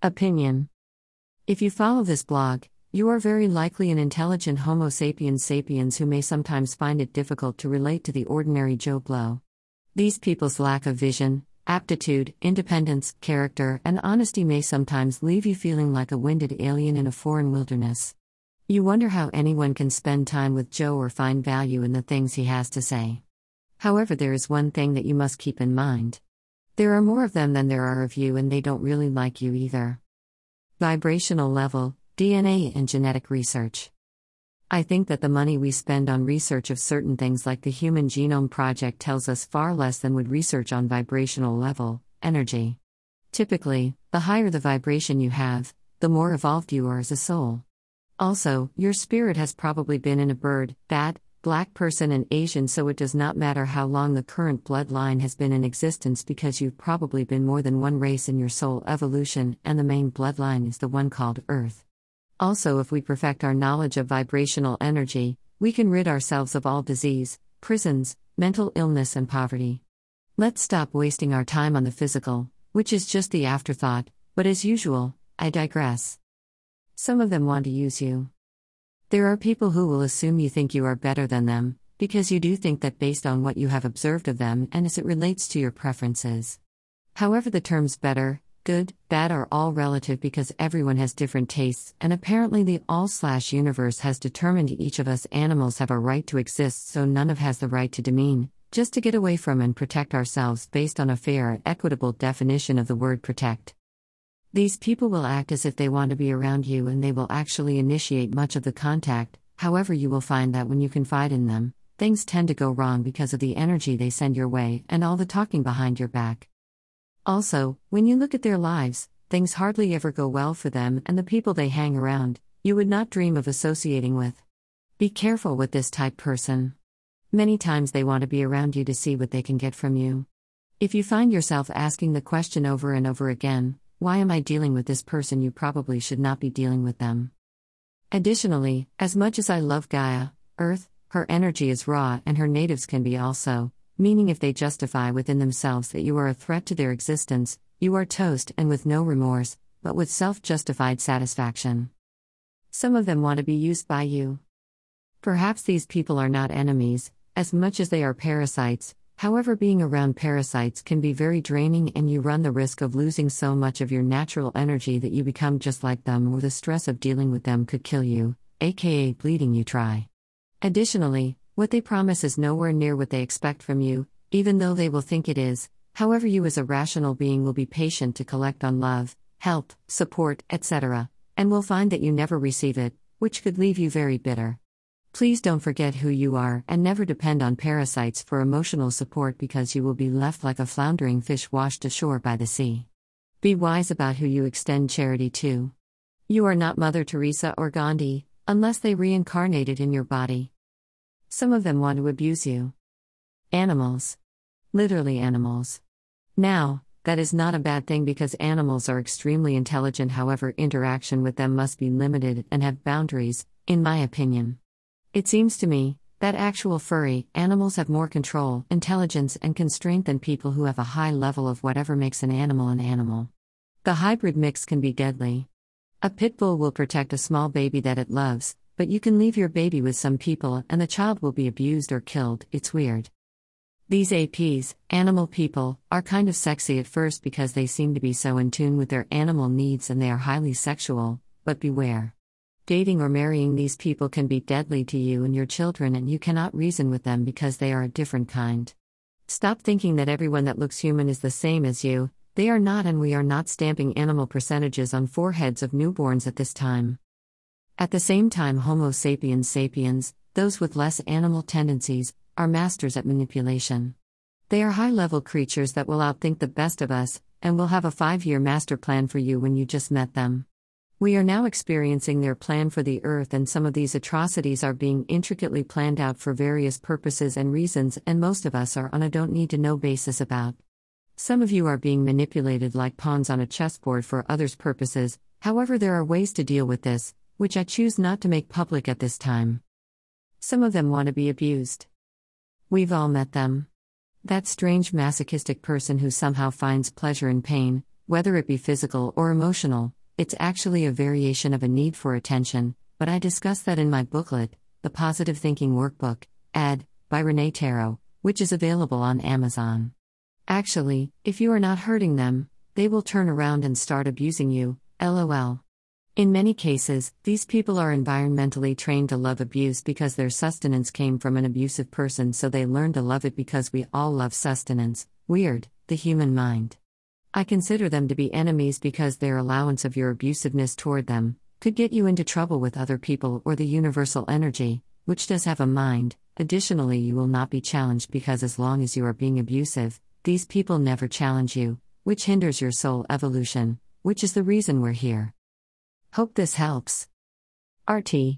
Opinion If you follow this blog, you are very likely an intelligent Homo sapiens sapiens who may sometimes find it difficult to relate to the ordinary Joe Blow. These people's lack of vision, aptitude, independence, character, and honesty may sometimes leave you feeling like a winded alien in a foreign wilderness. You wonder how anyone can spend time with Joe or find value in the things he has to say. However, there is one thing that you must keep in mind. There are more of them than there are of you, and they don't really like you either. Vibrational level, DNA, and genetic research. I think that the money we spend on research of certain things like the Human Genome Project tells us far less than would research on vibrational level, energy. Typically, the higher the vibration you have, the more evolved you are as a soul. Also, your spirit has probably been in a bird, bat, black person, and Asian, so it does not matter how long the current bloodline has been in existence because you've probably been more than one race in your soul evolution, and the main bloodline is the one called Earth. Also, if we perfect our knowledge of vibrational energy, we can rid ourselves of all disease, prisons, mental illness, and poverty. Let's stop wasting our time on the physical, which is just the afterthought, but as usual, I digress. Some of them want to use you. There are people who will assume you think you are better than them, because you do think that based on what you have observed of them and as it relates to your preferences. However, the terms better, good, bad are all relative because everyone has different tastes, and apparently the all slash universe has determined each of us animals have a right to exist, so none of has the right to demean, just to get away from and protect ourselves based on a fair equitable definition of the word protect. These people will act as if they want to be around you and they will actually initiate much of the contact, however, you will find that when you confide in them, things tend to go wrong because of the energy they send your way and all the talking behind your back. Also, when you look at their lives, things hardly ever go well for them and the people they hang around, you would not dream of associating with. Be careful with this type person. Many times they want to be around you to see what they can get from you. If you find yourself asking the question over and over again, why am I dealing with this person? You probably should not be dealing with them. Additionally, as much as I love Gaia, Earth, her energy is raw and her natives can be also, meaning if they justify within themselves that you are a threat to their existence, you are toast and with no remorse, but with self justified satisfaction. Some of them want to be used by you. Perhaps these people are not enemies, as much as they are parasites, however, being around parasites can be very draining and you run the risk of losing so much of your natural energy that you become just like them, or the stress of dealing with them could kill you, aka bleeding you try. Additionally, what they promise is nowhere near what they expect from you, even though they will think it is. However, you as a rational being will be patient to collect on love, help, support, etc., and will find that you never receive it, which could leave you very bitter. Please don't forget who you are and never depend on parasites for emotional support because you will be left like a floundering fish washed ashore by the sea. Be wise about who you extend charity to. You are not Mother Teresa or Gandhi, unless they reincarnated in your body. Some of them want to abuse you. Animals. Literally, animals. Now, that is not a bad thing because animals are extremely intelligent, however, interaction with them must be limited and have boundaries, in my opinion. It seems to me that actual furry animals have more control, intelligence, and constraint than people who have a high level of whatever makes an animal an animal. The hybrid mix can be deadly. A pit bull will protect a small baby that it loves, but you can leave your baby with some people and the child will be abused or killed, it's weird. These APs, animal people, are kind of sexy at first because they seem to be so in tune with their animal needs and they are highly sexual, but beware. Dating or marrying these people can be deadly to you and your children, and you cannot reason with them because they are a different kind. Stop thinking that everyone that looks human is the same as you, they are not, and we are not stamping animal percentages on foreheads of newborns at this time. At the same time, Homo sapiens sapiens, those with less animal tendencies, are masters at manipulation. They are high level creatures that will outthink the best of us, and will have a five year master plan for you when you just met them. We are now experiencing their plan for the earth, and some of these atrocities are being intricately planned out for various purposes and reasons, and most of us are on a don't need to know basis about. Some of you are being manipulated like pawns on a chessboard for others' purposes, however, there are ways to deal with this, which I choose not to make public at this time. Some of them want to be abused. We've all met them. That strange masochistic person who somehow finds pleasure in pain, Whether it be physical or emotional, it's actually a variation of a need for attention, but I discuss that in my booklet, The Positive Thinking Workbook, ad, by Renee Tarot, which is available on Amazon. Actually, if you are not hurting them, they will turn around and start abusing you, lol. In many cases, these people are environmentally trained to love abuse because their sustenance came from an abusive person, so they learn to love it because we all love sustenance. Weird, the human mind. I consider them to be enemies because their allowance of your abusiveness toward them could get you into trouble with other people or the universal energy, which does have a mind. Additionally, you will not be challenged because as long as you are being abusive, these people never challenge you, which hinders your soul evolution, which is the reason we're here. Hope this helps. RT